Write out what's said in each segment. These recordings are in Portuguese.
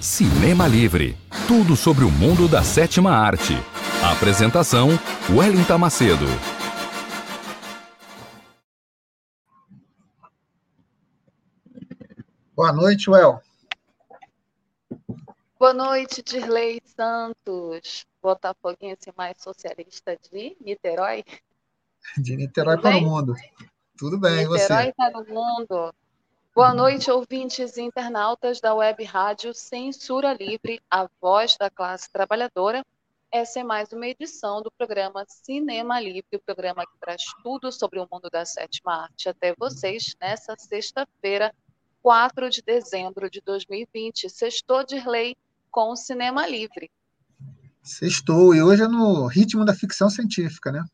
Cinema Livre tudo sobre o mundo da sétima arte. Apresentação: Wellington Macedo. Boa noite, Well. Boa noite, Dirley Santos, botafoguense mais socialista de Niterói. De Niterói Tudo para bem? o mundo. Tudo bem, Niterói você? para o mundo. Boa noite, ouvintes e internautas da Web Rádio Censura Livre, a voz da classe trabalhadora. Essa é mais uma edição do programa Cinema Livre, o programa que traz tudo sobre o mundo da sétima arte até vocês nessa sexta-feira, 4 de dezembro de 2020. Sextou de lei com o Cinema Livre. Sextou, e hoje é no ritmo da ficção científica, né?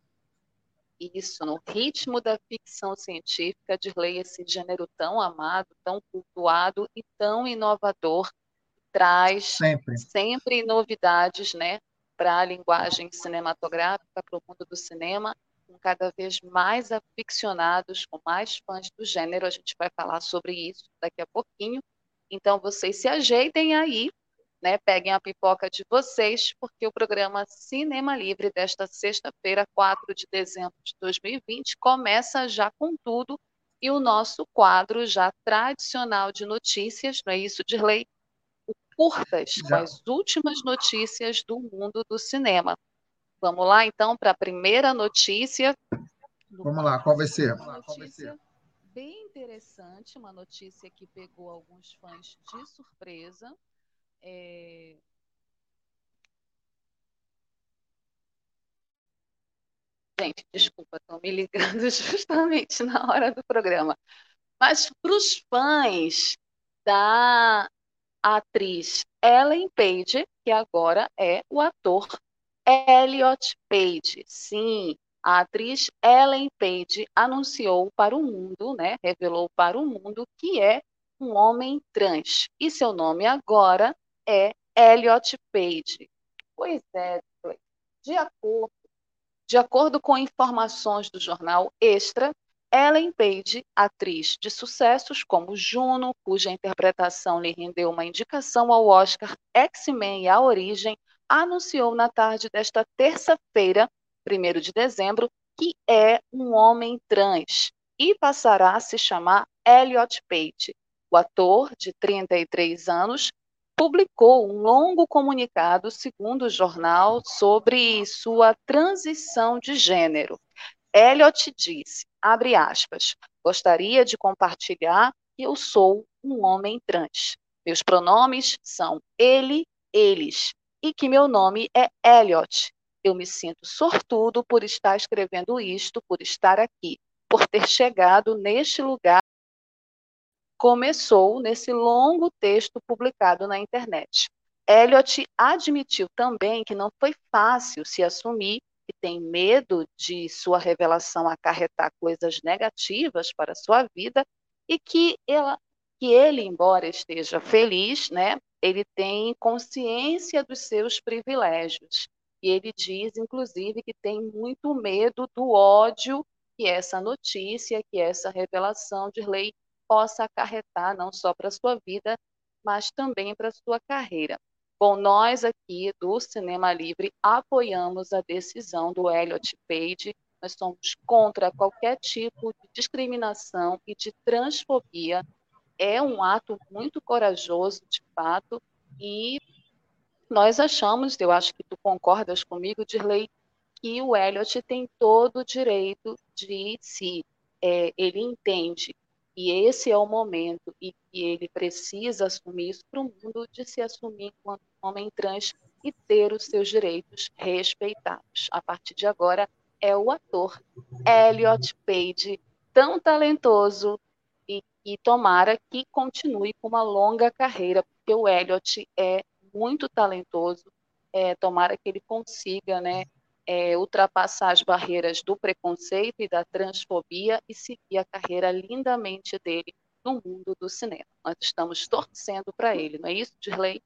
Isso, no ritmo da ficção científica, de lei esse gênero tão amado, tão cultuado e tão inovador, traz sempre, sempre novidades, né, para a linguagem cinematográfica, para o mundo do cinema, com cada vez mais aficionados, com mais fãs do gênero. A gente vai falar sobre isso daqui a pouquinho. Então, vocês se ajeitem aí né? Peguem a pipoca de vocês, porque o programa Cinema Livre desta sexta-feira, 4 de dezembro de 2020, começa já com tudo e o nosso quadro já tradicional de notícias, não é isso, Dirley? O Curtas, já. com as últimas notícias do mundo do cinema. Vamos lá, então, para a primeira notícia. Vamos lá, qual vai ser? Uma notícia bem interessante, uma notícia que pegou alguns fãs de surpresa. É... Gente, desculpa, estão me ligando justamente na hora do programa. Mas para os fãs da atriz Ellen Page, que agora é o ator Elliot Page. Sim, a atriz Ellen Page anunciou para o mundo, né, revelou para o mundo que é um homem trans. E seu nome agora é Elliot Page. Pois é, de acordo, de acordo com informações do jornal Extra, Ellen Page, atriz de sucessos como Juno, cuja interpretação lhe rendeu uma indicação ao Oscar, X-Men e A Origem, anunciou na tarde desta terça-feira, 1 de dezembro, que é um homem trans e passará a se chamar Elliot Page. O ator, de 33 anos, publicou um longo comunicado, segundo o jornal, sobre sua transição de gênero. Elliot disse, abre aspas, gostaria de compartilhar que eu sou um homem trans. Meus pronomes são ele, eles, e que meu nome é Elliot. Eu me sinto sortudo por estar escrevendo isto, por estar aqui, por ter chegado neste lugar começou nesse longo texto publicado na internet. Eliot admitiu também que não foi fácil se assumir que tem medo de sua revelação acarretar coisas negativas para sua vida e que, ela, que ele, embora esteja feliz, né, ele tem consciência dos seus privilégios. E ele diz, inclusive, que tem muito medo do ódio que essa notícia, que essa revelação de lei possa acarretar não só para a sua vida, mas também para a sua carreira. Bom, nós aqui do Cinema Livre apoiamos a decisão do Elliot Page. Nós somos contra qualquer tipo de discriminação e de transfobia. É um ato muito corajoso, de fato, e nós achamos, eu acho que tu concordas comigo, Dirley, que o Elliot tem todo o direito de se é, ele entende e esse é o momento e que ele precisa assumir isso para o mundo de se assumir enquanto homem trans e ter os seus direitos respeitados. A partir de agora, é o ator Elliot Page, tão talentoso e, e tomara que continue com uma longa carreira, porque o Elliot é muito talentoso, é, tomara que ele consiga né, é, ultrapassar as barreiras do preconceito e da transfobia e seguir a carreira lindamente dele no mundo do cinema. Nós estamos torcendo para ele, não é isso, Dirley?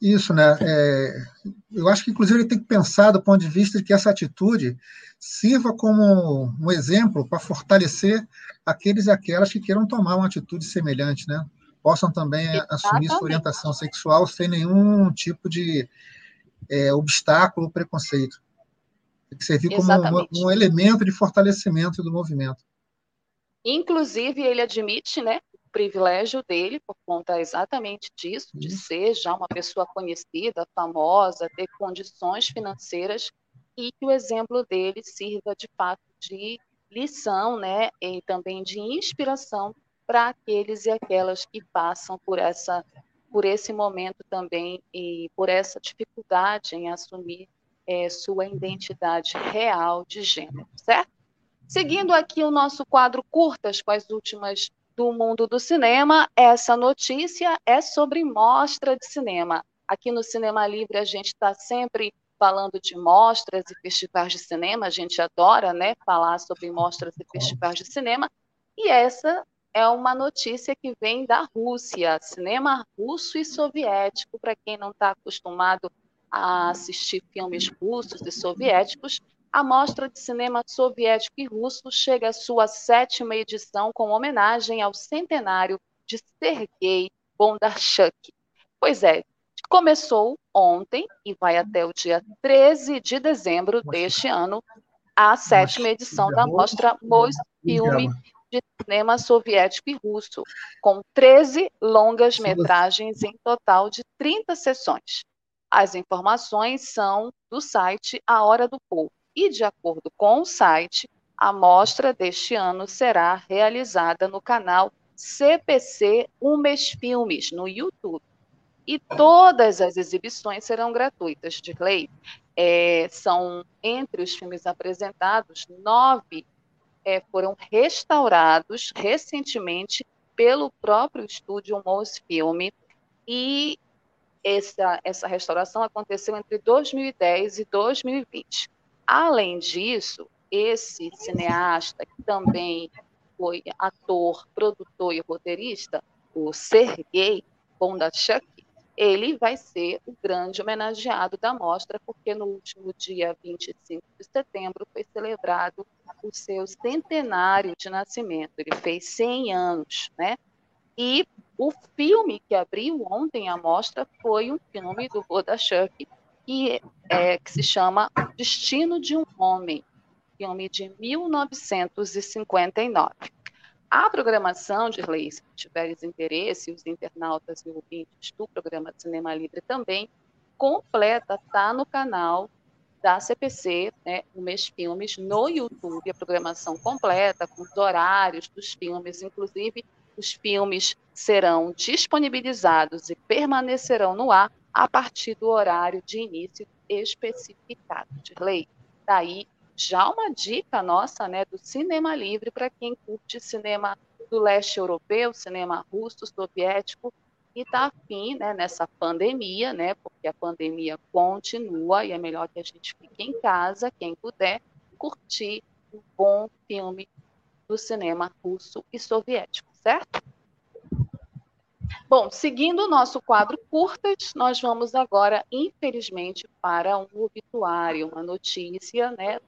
Isso, né? É, eu acho que, inclusive, ele tem que pensar do ponto de vista de que essa atitude sirva como um exemplo para fortalecer aqueles e aquelas que queiram tomar uma atitude semelhante, né? possam também Exatamente. assumir sua orientação sexual sem nenhum tipo de é, obstáculo preconceito. Tem que servir como um, um, elemento de fortalecimento do movimento. Inclusive, ele admite né, o privilégio dele, por conta exatamente disso, de ser já uma pessoa conhecida, famosa, ter condições financeiras, e que o exemplo dele sirva de fato de lição né, e também de inspiração para aqueles e aquelas que passam por essa por esse momento também e por essa dificuldade em assumir é, sua identidade real de gênero, certo? Seguindo aqui o nosso quadro curtas com as últimas do mundo do cinema, essa notícia é sobre mostra de cinema. Aqui no Cinema Livre a gente está sempre falando de mostras e festivais de cinema, a gente adora né, falar sobre mostras e festivais de cinema, e essa é uma notícia que vem da Rússia, cinema russo e soviético, para quem não está acostumado a assistir filmes russos e soviéticos, a Mostra de Cinema Soviético e Russo chega à sua sétima edição com homenagem ao centenário de Sergei Bondarchuk. Pois é, começou ontem e vai até o dia 13 de dezembro deste ano a sétima edição da Mostra. Mosfilme de cinema soviético e russo, com 13 longas metragens em total de 30 sessões. As informações são do site A Hora do Povo. E, de acordo com o site, a mostra deste ano será realizada no canal CPC Umes Filmes, no YouTube. E todas as exibições serão gratuitas, de lei. É, são, entre os filmes apresentados, nove é, foram restaurados recentemente pelo próprio estúdio Mosfilme e essa, essa restauração aconteceu entre 2010 e 2020. Além disso, esse cineasta, que também foi ator, produtor e roteirista, o Sergei Bondarchuk, ele vai ser o grande homenageado da mostra, porque no último dia 25 de setembro foi celebrado o seu centenário de nascimento. Ele fez 100 anos, né? E o filme que abriu ontem a mostra foi um filme do Bodachuk, que, é, que se chama Destino de um Homem, filme de 1959. A programação de Lei, se tiveres interesse, os internautas e ouvintes do programa Cinema Livre também, completa, está no canal da CPC, né, o Mês Filmes, no YouTube, a programação completa, com os horários dos filmes, inclusive os filmes serão disponibilizados e permanecerão no ar a partir do horário de início especificado de lei. Daí já uma dica nossa, né, do cinema livre para quem curte cinema do leste europeu, cinema russo, soviético e está afim, né, nessa pandemia, né, porque a pandemia continua e é melhor que a gente fique em casa, quem puder, curtir um bom filme do cinema russo e soviético, certo? Bom, seguindo o nosso quadro curtas, nós vamos agora, infelizmente, para um obituário, uma notícia, né?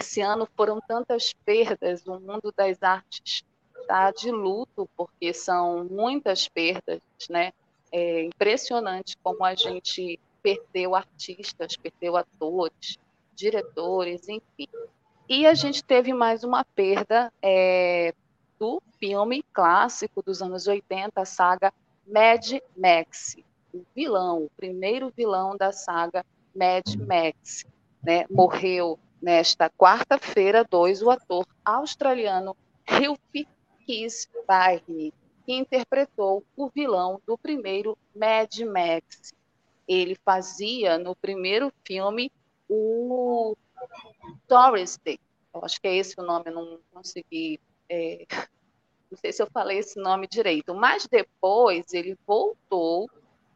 Esse ano foram tantas perdas, o mundo das artes está de luto, porque são muitas perdas, né? É impressionante como a gente perdeu artistas, perdeu atores, diretores, enfim. E a gente teve mais uma perda é, do filme clássico dos anos 80, a saga Mad Max, o vilão, o primeiro vilão da saga Mad Max, né? Morreu nesta quarta-feira, dois, o ator australiano Ralph Keys Barney, que interpretou o vilão do primeiro Mad Max. Ele fazia no primeiro filme o Tourist, eu acho que é esse o nome, eu não consegui é, não sei se eu falei esse nome direito, mas depois ele voltou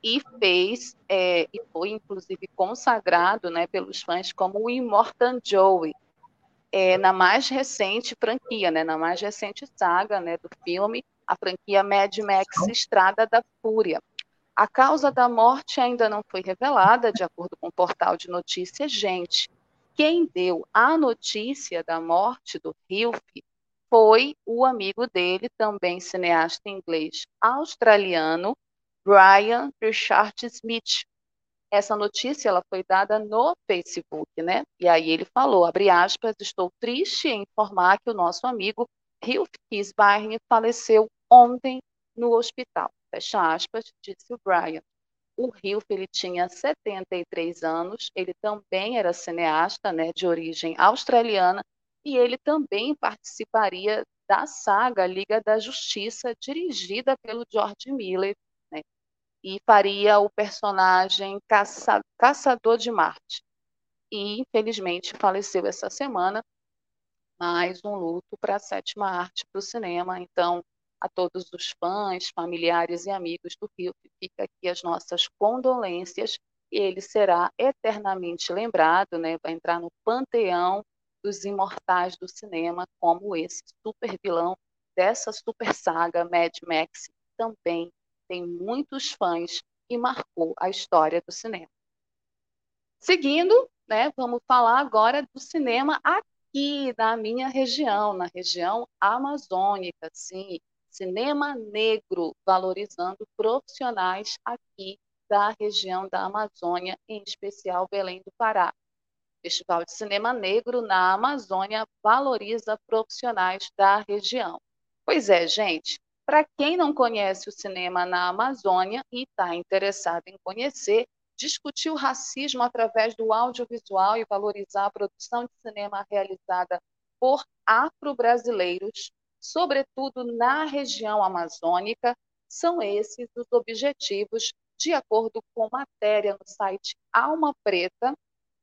e fez, é, e foi inclusive consagrado né, pelos fãs como o Immortan Joey, é, na mais recente franquia, né, na mais recente saga né, do filme, a franquia Mad Max Estrada da Fúria. A causa da morte ainda não foi revelada, de acordo com o portal de notícias Gente. Quem deu a notícia da morte do Hilfe foi o amigo dele, também cineasta inglês australiano, Brian Richard Smith. Essa notícia ela foi dada no Facebook, né? E aí ele falou, abre aspas, estou triste em informar que o nosso amigo Hugh Kisbarne faleceu ontem no hospital. Fecha aspas, disse o Brian. O Rio ele tinha 73 anos, ele também era cineasta, né, de origem australiana, e ele também participaria da saga Liga da Justiça, dirigida pelo George Miller, e faria o personagem Caça, Caçador de Marte. E, infelizmente, faleceu essa semana, mais um luto para a sétima arte para o cinema. Então, a todos os fãs, familiares e amigos do Rio, fica aqui as nossas condolências. Ele será eternamente lembrado, né? vai entrar no panteão dos imortais do cinema, como esse super vilão dessa super saga Mad Max, também tem muitos fãs e marcou a história do cinema. Seguindo, né, vamos falar agora do cinema aqui na minha região, na região amazônica, sim, cinema negro, valorizando profissionais aqui da região da Amazônia, em especial Belém do Pará. O Festival de Cinema Negro na Amazônia valoriza profissionais da região. Pois é, gente, para quem não conhece o cinema na Amazônia e está interessado em conhecer, discutir o racismo através do audiovisual e valorizar a produção de cinema realizada por afro-brasileiros sobretudo na região amazônica, são esses os objetivos, de acordo com matéria no site Alma Preta,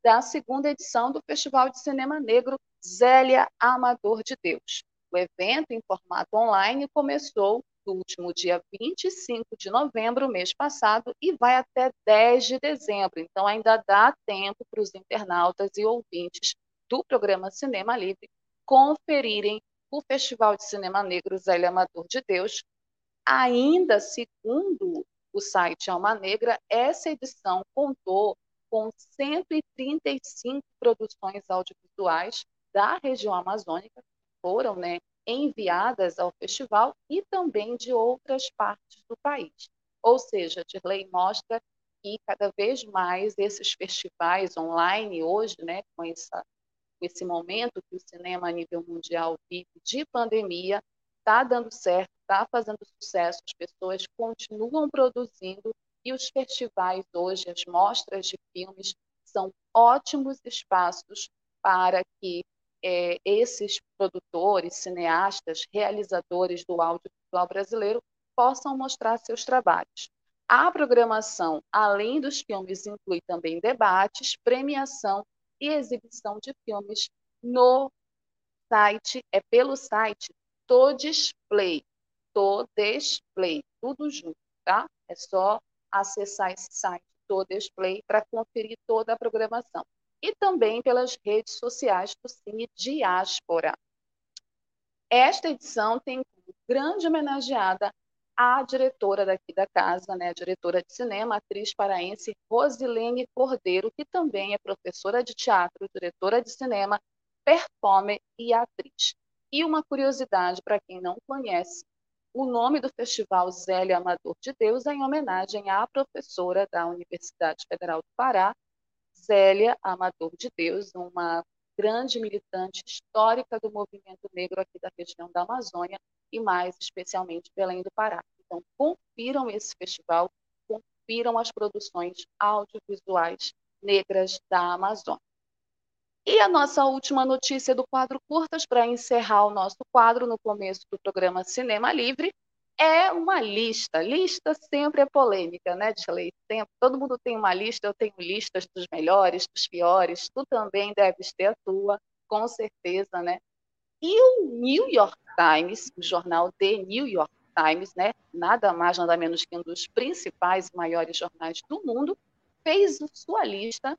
da segunda edição do Festival de Cinema Negro Zélia Amador de Deus. O evento, em formato online, começou no último dia 25 de novembro, mês passado, e vai até 10 de dezembro. Então, ainda dá tempo para os internautas e ouvintes do programa Cinema Livre conferirem o Festival de Cinema Negro Zélia Amador de Deus. Ainda segundo o site Alma Negra, essa edição contou com 135 produções audiovisuais da região amazônica foram né, enviadas ao festival e também de outras partes do país. Ou seja, Dirley mostra que cada vez mais esses festivais online hoje, né, com essa esse momento que o cinema a nível mundial vive de pandemia, está dando certo, está fazendo sucesso, as pessoas continuam produzindo e os festivais hoje, as mostras de filmes, são ótimos espaços para que é, esses produtores, cineastas, realizadores do audiovisual brasileiro possam mostrar seus trabalhos. A programação, além dos filmes, inclui também debates, premiação e exibição de filmes no site, é pelo site Todisplay, Todisplay, tudo junto, tá? É só acessar esse site Todisplay para conferir toda a programação. E também pelas redes sociais do Cine Diáspora. Esta edição tem grande homenageada a diretora daqui da casa, né, a diretora de cinema, atriz paraense Rosilene Cordeiro, que também é professora de teatro, diretora de cinema, performer e atriz. E uma curiosidade para quem não conhece, o nome do festival Zélia Amador de Deus é em homenagem à professora da Universidade Federal do Pará, Zélia Amador de Deus, uma grande militante histórica do movimento negro aqui da região da Amazônia e mais especialmente Belém do Pará. Então, confiram esse festival, confiram as produções audiovisuais negras da Amazônia. E a nossa última notícia do quadro Curtas, para encerrar o nosso quadro no começo do programa Cinema Livre, é uma lista. Lista sempre é polêmica, né, Disley? Todo mundo tem uma lista, eu tenho listas dos melhores, dos piores, tu também deves ter a tua, com certeza, né? E o New York Times, o jornal The New York Times, né, nada mais, nada menos que um dos principais e maiores jornais do mundo, fez sua lista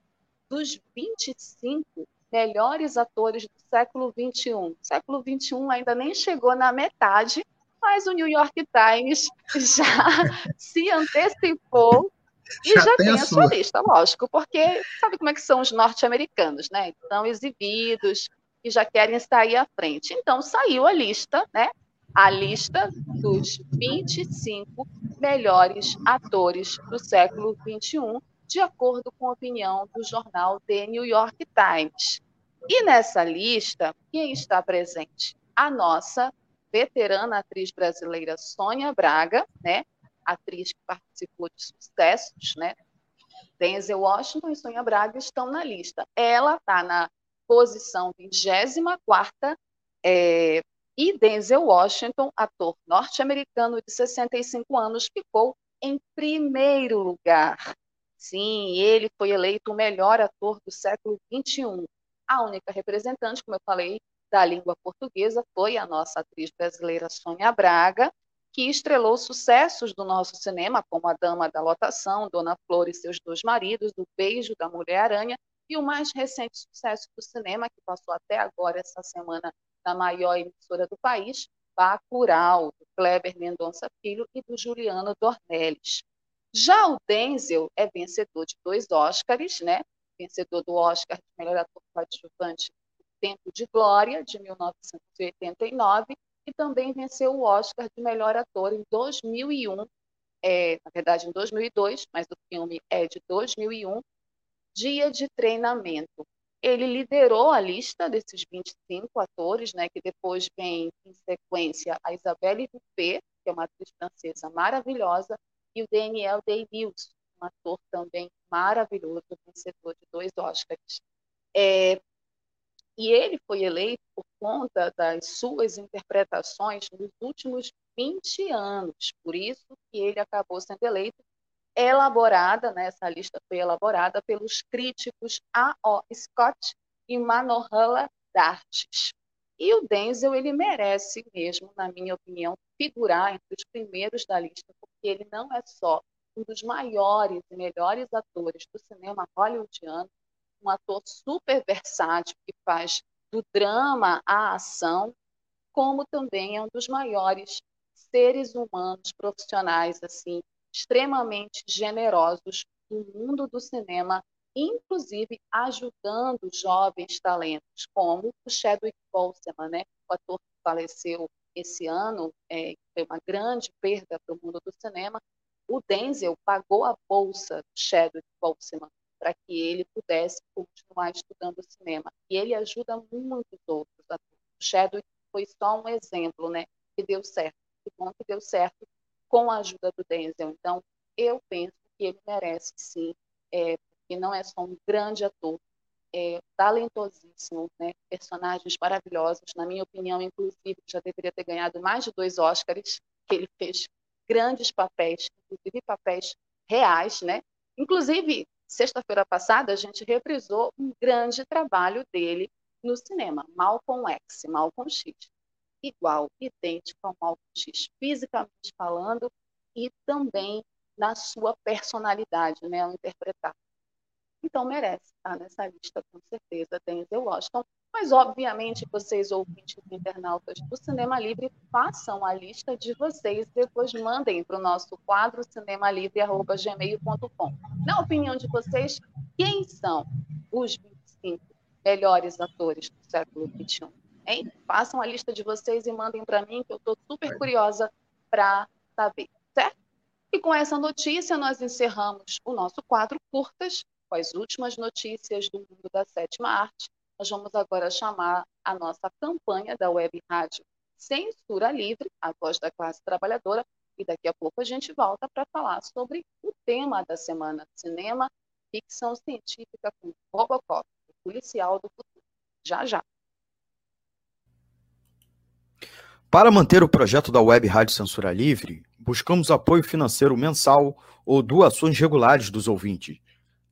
dos 25 melhores atores do século XXI. O século XXI ainda nem chegou na metade, mas o New York Times já se antecipou e já, já tem a sua lista, lógico, porque sabe como é que são os norte-americanos, né? Estão exibidos, e já querem sair à frente. Então, saiu a lista, né? A lista dos 25 melhores atores do século XXI, de acordo com a opinião do jornal The New York Times. E nessa lista, quem está presente? A nossa veterana atriz brasileira Sônia Braga, né? Atriz que participou de sucessos, né? Denzel Washington e Sônia Braga estão na lista. Ela está na posição 24 é, e Denzel Washington, ator norte-americano de 65 anos, ficou em primeiro lugar. Sim, ele foi eleito o melhor ator do século XXI. A única representante, como eu falei, da língua portuguesa foi a nossa atriz brasileira Sônia Braga, que estrelou sucessos do nosso cinema, como A Dama da Lotação, Dona Flor e seus dois maridos, O Beijo da Mulher-Aranha, e o mais recente sucesso do cinema, que passou até agora, essa semana, na maior emissora do país, Bacurau, do Kleber Mendonça Filho e do Juliano Dornelles. Já o Denzel é vencedor de dois Oscars, né? vencedor do Oscar de melhor ator coadjuvante Tempo de Glória, de 1989, e também venceu o Oscar de melhor ator em 2001, é, na verdade em 2002, mas o filme é de 2001, Dia de Treinamento. Ele liderou a lista desses 25 atores, né, que depois vem em sequência a Isabelle Huppert, que é uma atriz francesa maravilhosa, e o Daniel Day-Lewis, um ator também maravilhoso, vencedor de dois Oscars. É, e ele foi eleito por conta das suas interpretações nos últimos 20 anos, por isso que ele acabou sendo eleito, elaborada, né, essa lista foi elaborada pelos críticos A.O. Scott e Manohara Dartes. E o Denzel, ele merece mesmo, na minha opinião, figurar entre os primeiros da lista, porque ele não é só um dos maiores e melhores atores do cinema hollywoodiano, um ator super versátil que faz do drama à ação, como também é um dos maiores seres humanos profissionais assim extremamente generosos do mundo do cinema, inclusive ajudando jovens talentos, como o Chadwick Boseman, né? o ator que faleceu esse ano, é, foi uma grande perda para o mundo do cinema. O Denzel pagou a bolsa do Chadwick Boseman para que ele pudesse continuar estudando cinema. E ele ajuda muitos outros. O Chadwick foi só um exemplo, né, que deu certo. Que bom que deu certo com a ajuda do Denzel. Então, eu penso que ele merece sim, é, porque não é só um grande ator, é talentosíssimo, né, personagens maravilhosos. Na minha opinião, inclusive, já deveria ter ganhado mais de dois Oscars, que ele fez grandes papéis, inclusive papéis reais, né? Inclusive, Sexta-feira passada, a gente reprisou um grande trabalho dele no cinema, Malcolm X, Malcolm X. Igual, idêntico ao Malcolm X, fisicamente falando, e também na sua personalidade, né, ao interpretar. Então, merece estar nessa lista, com certeza, Denzel Washington. Mas, obviamente, vocês, ouvintes internautas do Cinema Livre, façam a lista de vocês, depois mandem para o nosso quadro cinemalivre.gmail.com. Na opinião de vocês, quem são os 25 melhores atores do século XXI? Hein? Façam a lista de vocês e mandem para mim, que eu estou super curiosa para saber, certo? E com essa notícia, nós encerramos o nosso quadro Curtas, com as últimas notícias do mundo da sétima arte nós vamos agora chamar a nossa campanha da Web Rádio Censura Livre, a voz da classe trabalhadora, e daqui a pouco a gente volta para falar sobre o tema da semana, cinema, ficção científica com Robocop, o policial do futuro. Já, já. Para manter o projeto da Web Rádio Censura Livre, buscamos apoio financeiro mensal ou doações regulares dos ouvintes,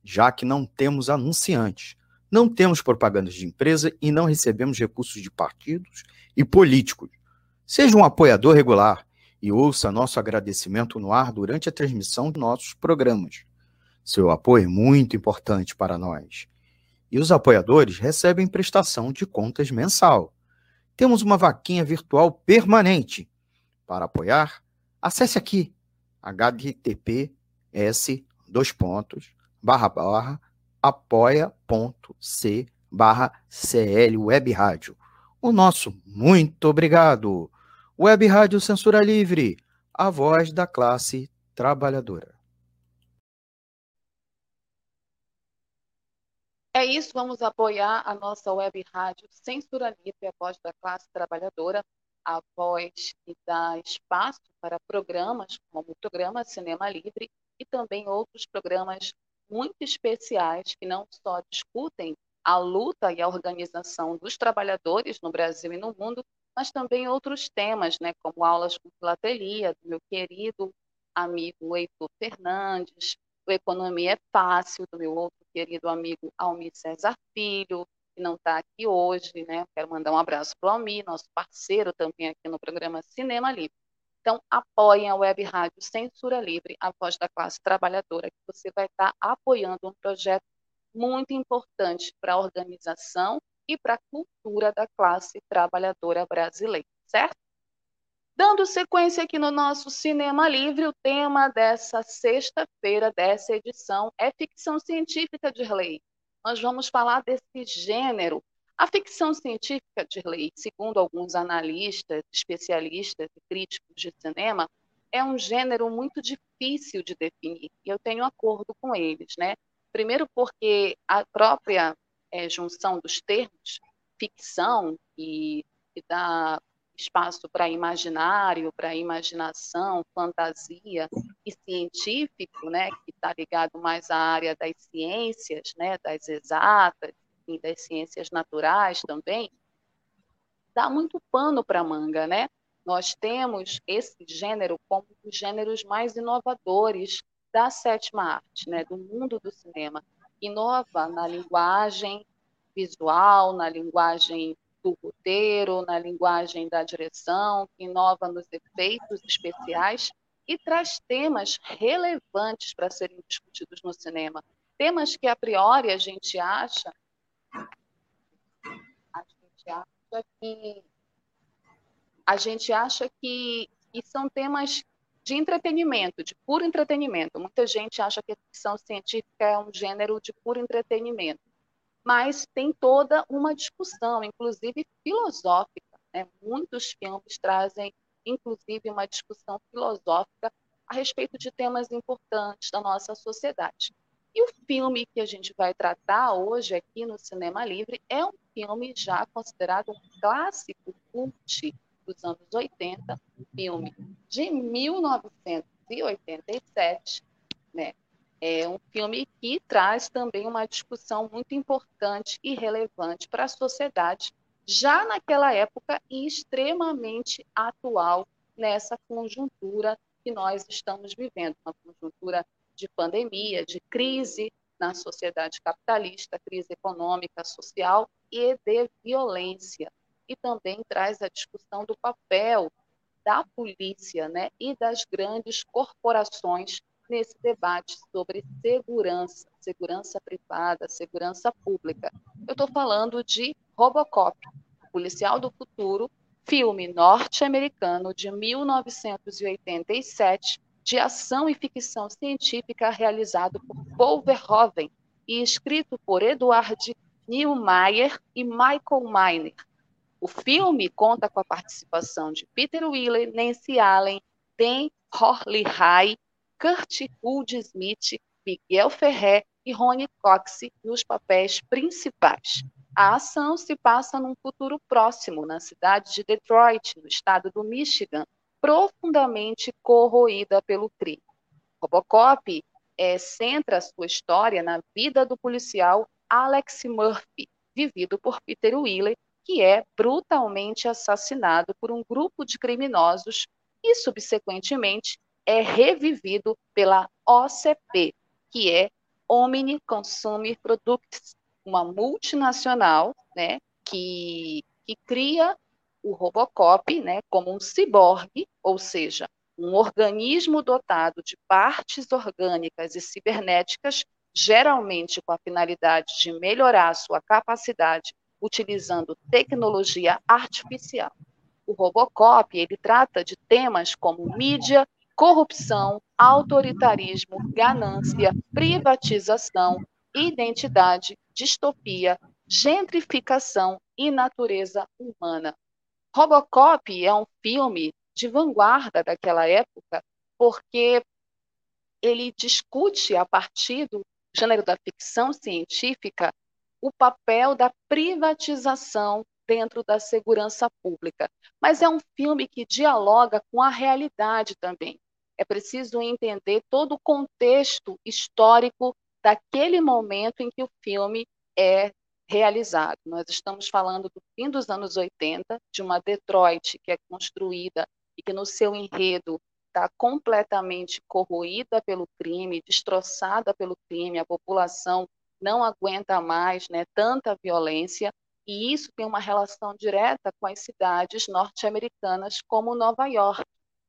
já que não temos anunciantes. Não temos propagandas de empresa e não recebemos recursos de partidos e políticos. Seja um apoiador regular e ouça nosso agradecimento no ar durante a transmissão de nossos programas. Seu apoio é muito importante para nós. E os apoiadores recebem prestação de contas mensal. Temos uma vaquinha virtual permanente. Para apoiar, acesse aqui https dois pontos barra barra apoia.c barra CL Web Rádio. O nosso muito obrigado. Web Rádio Censura Livre, a voz da classe trabalhadora. É isso, vamos apoiar a nossa web rádio Censura Livre, a voz da classe trabalhadora, a voz que dá espaço para programas como o programa Cinema Livre e também outros programas muito especiais que não só discutem a luta e a organização dos trabalhadores no Brasil e no mundo, mas também outros temas, né, como aulas com filatelia, do meu querido amigo Heitor Fernandes, o Economia é Fácil, do meu outro querido amigo Almir César Filho, que não está aqui hoje, né? Quero mandar um abraço para o Almir, nosso parceiro também aqui no programa Cinema Livre. Então, apoiem a Web Rádio Censura Livre, a voz da classe trabalhadora, que você vai estar apoiando um projeto muito importante para a organização e para a cultura da classe trabalhadora brasileira, certo? Dando sequência aqui no nosso Cinema Livre, o tema dessa sexta-feira, dessa edição, é ficção científica de lei. Nós vamos falar desse gênero. A ficção científica de lei, segundo alguns analistas, especialistas e críticos de cinema, é um gênero muito difícil de definir, e eu tenho acordo com eles, né? Primeiro, porque a própria é, junção dos termos, ficção, e, e dá espaço para imaginário, para imaginação, fantasia e científico, né, que está ligado mais à área das ciências, né, das exatas e das ciências naturais também, dá muito pano para manga, né? Nós temos esse gênero como um dos gêneros mais inovadores da sétima arte, né, do mundo do cinema. Inova na linguagem visual, na linguagem do roteiro, na linguagem da direção, inova nos efeitos especiais e traz temas relevantes para serem discutidos no cinema. Temas que a priori a gente acha, acha que a gente acha que, que são temas de entretenimento, de puro entretenimento. Muita gente acha que a ficção científica é um gênero de puro entretenimento, mas tem toda uma discussão, inclusive filosófica. Né? Muitos filmes trazem, inclusive, uma discussão filosófica a respeito de temas importantes da nossa sociedade. E o filme que a gente vai tratar hoje aqui no Cinema Livre é um filme já considerado um clássico cult dos anos 80, filme de 1987, né? É um filme que traz também uma discussão muito importante e relevante para a sociedade, já naquela época e extremamente atual nessa conjuntura que nós estamos vivendo, uma conjuntura de pandemia, de crise na sociedade capitalista, crise econômica, social e de violência e também traz a discussão do papel da polícia né, e das grandes corporações nesse debate sobre segurança, segurança privada, segurança pública. Eu estou falando de Robocop, Policial do Futuro, filme norte-americano de 1987, de ação e ficção científica realizado por Paul Verhoeven e escrito por Edward Neumeier e Michael Miner, o filme conta com a participação de Peter Wheeler, Nancy Allen, Dan Horley Kurt Wood Smith, Miguel Ferré e Ronnie Cox nos papéis principais. A ação se passa num futuro próximo, na cidade de Detroit, no estado do Michigan, profundamente corroída pelo crime. Robocop é, centra sua história na vida do policial Alex Murphy, vivido por Peter Wheeler, que é brutalmente assassinado por um grupo de criminosos e, subsequentemente, é revivido pela OCP, que é Omni Consumer Products, uma multinacional né, que, que cria o Robocop né, como um ciborgue, ou seja, um organismo dotado de partes orgânicas e cibernéticas, geralmente com a finalidade de melhorar sua capacidade utilizando tecnologia artificial. O Robocop, ele trata de temas como mídia, corrupção, autoritarismo, ganância, privatização, identidade, distopia, gentrificação e natureza humana. Robocop é um filme de vanguarda daquela época, porque ele discute, a partir do gênero da ficção científica, o papel da privatização dentro da segurança pública. Mas é um filme que dialoga com a realidade também. É preciso entender todo o contexto histórico daquele momento em que o filme é realizado. Nós estamos falando do fim dos anos 80, de uma Detroit que é construída e que no seu enredo está completamente corroída pelo crime, destroçada pelo crime, a população não aguenta mais né, tanta violência, e isso tem uma relação direta com as cidades norte-americanas, como Nova York,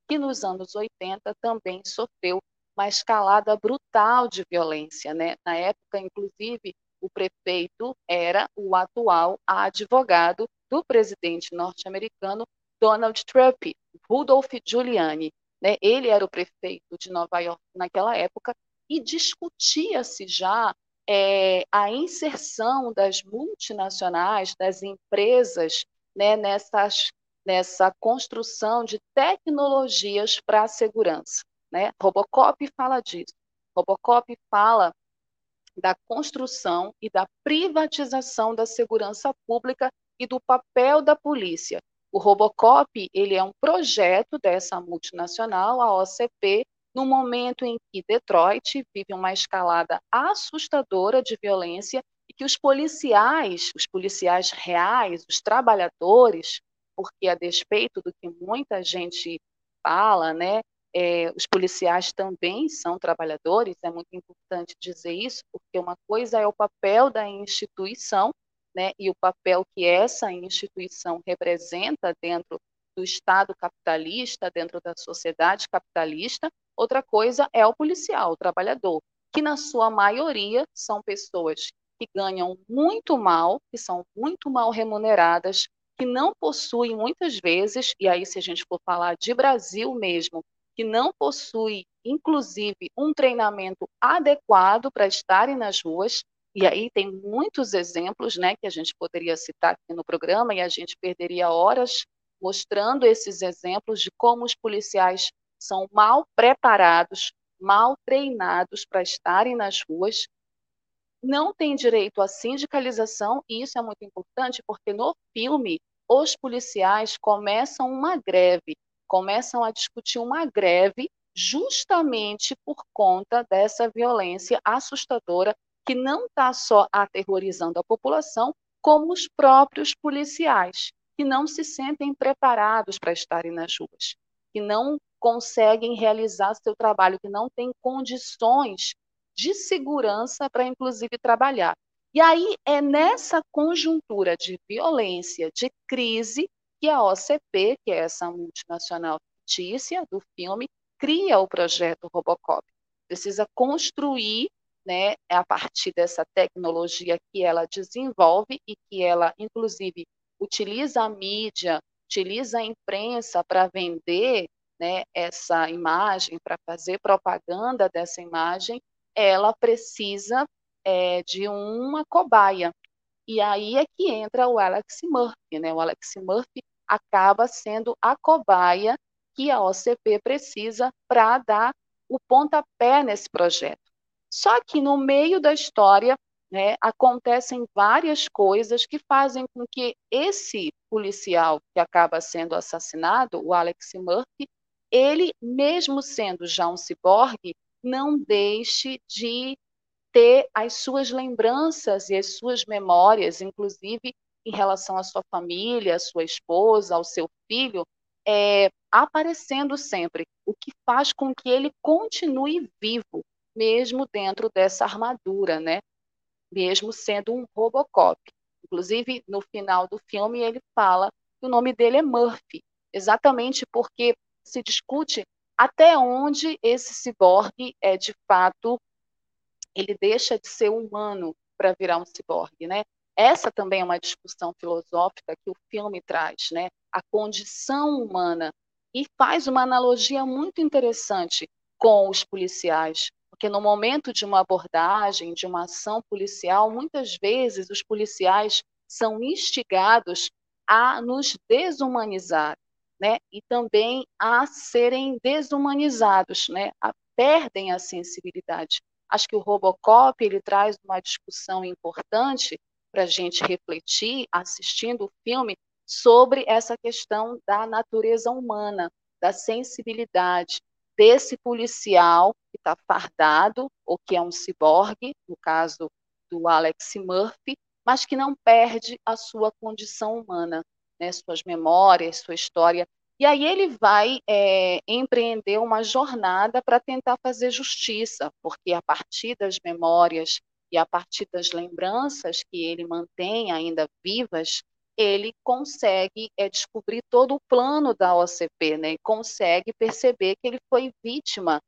que nos anos 80 também sofreu uma escalada brutal de violência. Né? Na época, inclusive, o prefeito era o atual advogado do presidente norte-americano Donald Trump, Rudolph Giuliani. Né? Ele era o prefeito de Nova York naquela época e discutia-se já é, a inserção das multinacionais, das empresas, né, nessas, nessa construção de tecnologias para a segurança. Né? Robocop fala disso. Robocop fala da construção e da privatização da segurança pública e do papel da polícia. O Robocop ele é um projeto dessa multinacional, a OCP, no momento em que Detroit vive uma escalada assustadora de violência e que os policiais, os policiais reais, os trabalhadores, porque a despeito do que muita gente fala, né, é, os policiais também são trabalhadores, é muito importante dizer isso, porque uma coisa é o papel da instituição né, e o papel que essa instituição representa dentro do Estado capitalista, dentro da sociedade capitalista, outra coisa é o policial, o trabalhador, que na sua maioria são pessoas que ganham muito mal, que são muito mal remuneradas, que não possuem muitas vezes, e aí se a gente for falar de Brasil mesmo, que não possui, inclusive, um treinamento adequado para estarem nas ruas, e aí tem muitos exemplos né, que a gente poderia citar aqui no programa, e a gente perderia horas mostrando esses exemplos de como os policiais são mal preparados, mal treinados para estarem nas ruas, não têm direito à sindicalização, e isso é muito importante porque no filme os policiais começam uma greve, começam a discutir uma greve justamente por conta dessa violência assustadora que não está só aterrorizando a população, como os próprios policiais, que não se sentem preparados para estarem nas ruas, que não conseguem realizar seu trabalho, que não têm condições de segurança para, inclusive, trabalhar. E aí é nessa conjuntura de violência, de crise, que a OCP, que é essa multinacional fictícia do filme, cria o projeto Robocop. Precisa construir né, a partir dessa tecnologia que ela desenvolve e que ela, inclusive, utiliza a mídia, utiliza a imprensa para vender né, essa imagem, para fazer propaganda dessa imagem, ela precisa é, de uma cobaia. E aí é que entra o Alex Murphy. Né? O Alex Murphy acaba sendo a cobaia que a OCP precisa para dar o pontapé nesse projeto. Só que no meio da história né, acontecem várias coisas que fazem com que esse policial que acaba sendo assassinado, o Alex Murphy, ele, mesmo sendo já um ciborgue, não deixe de ter as suas lembranças e as suas memórias, inclusive em relação à sua família, à sua esposa, ao seu filho, é, aparecendo sempre, o que faz com que ele continue vivo, mesmo dentro dessa armadura, né? Mesmo sendo um Robocop. Inclusive, no final do filme, ele fala que o nome dele é Murphy, exatamente porque se discute até onde esse ciborgue é de fato ele deixa de ser humano para virar um ciborgue, né? Essa também é uma discussão filosófica que o filme traz, né? A condição humana e faz uma analogia muito interessante com os policiais, Porque no momento de uma abordagem, de uma ação policial, muitas vezes os policiais são instigados a nos desumanizar, né? E também a serem desumanizados, né? A, perdem a sensibilidade. Acho que o Robocop ele traz uma discussão importante para a gente refletir, assistindo o filme, sobre essa questão da natureza humana, da sensibilidade desse policial que está fardado, ou que é um ciborgue, no caso do Alex Murphy, mas que não perde a sua condição humana, né, suas memórias, sua história. E aí ele vai é, empreender uma jornada para tentar fazer justiça, porque a partir das memórias e a partir das lembranças que ele mantém ainda vivas, ele consegue é, descobrir todo o plano da OCP, né? E consegue perceber que ele foi vítima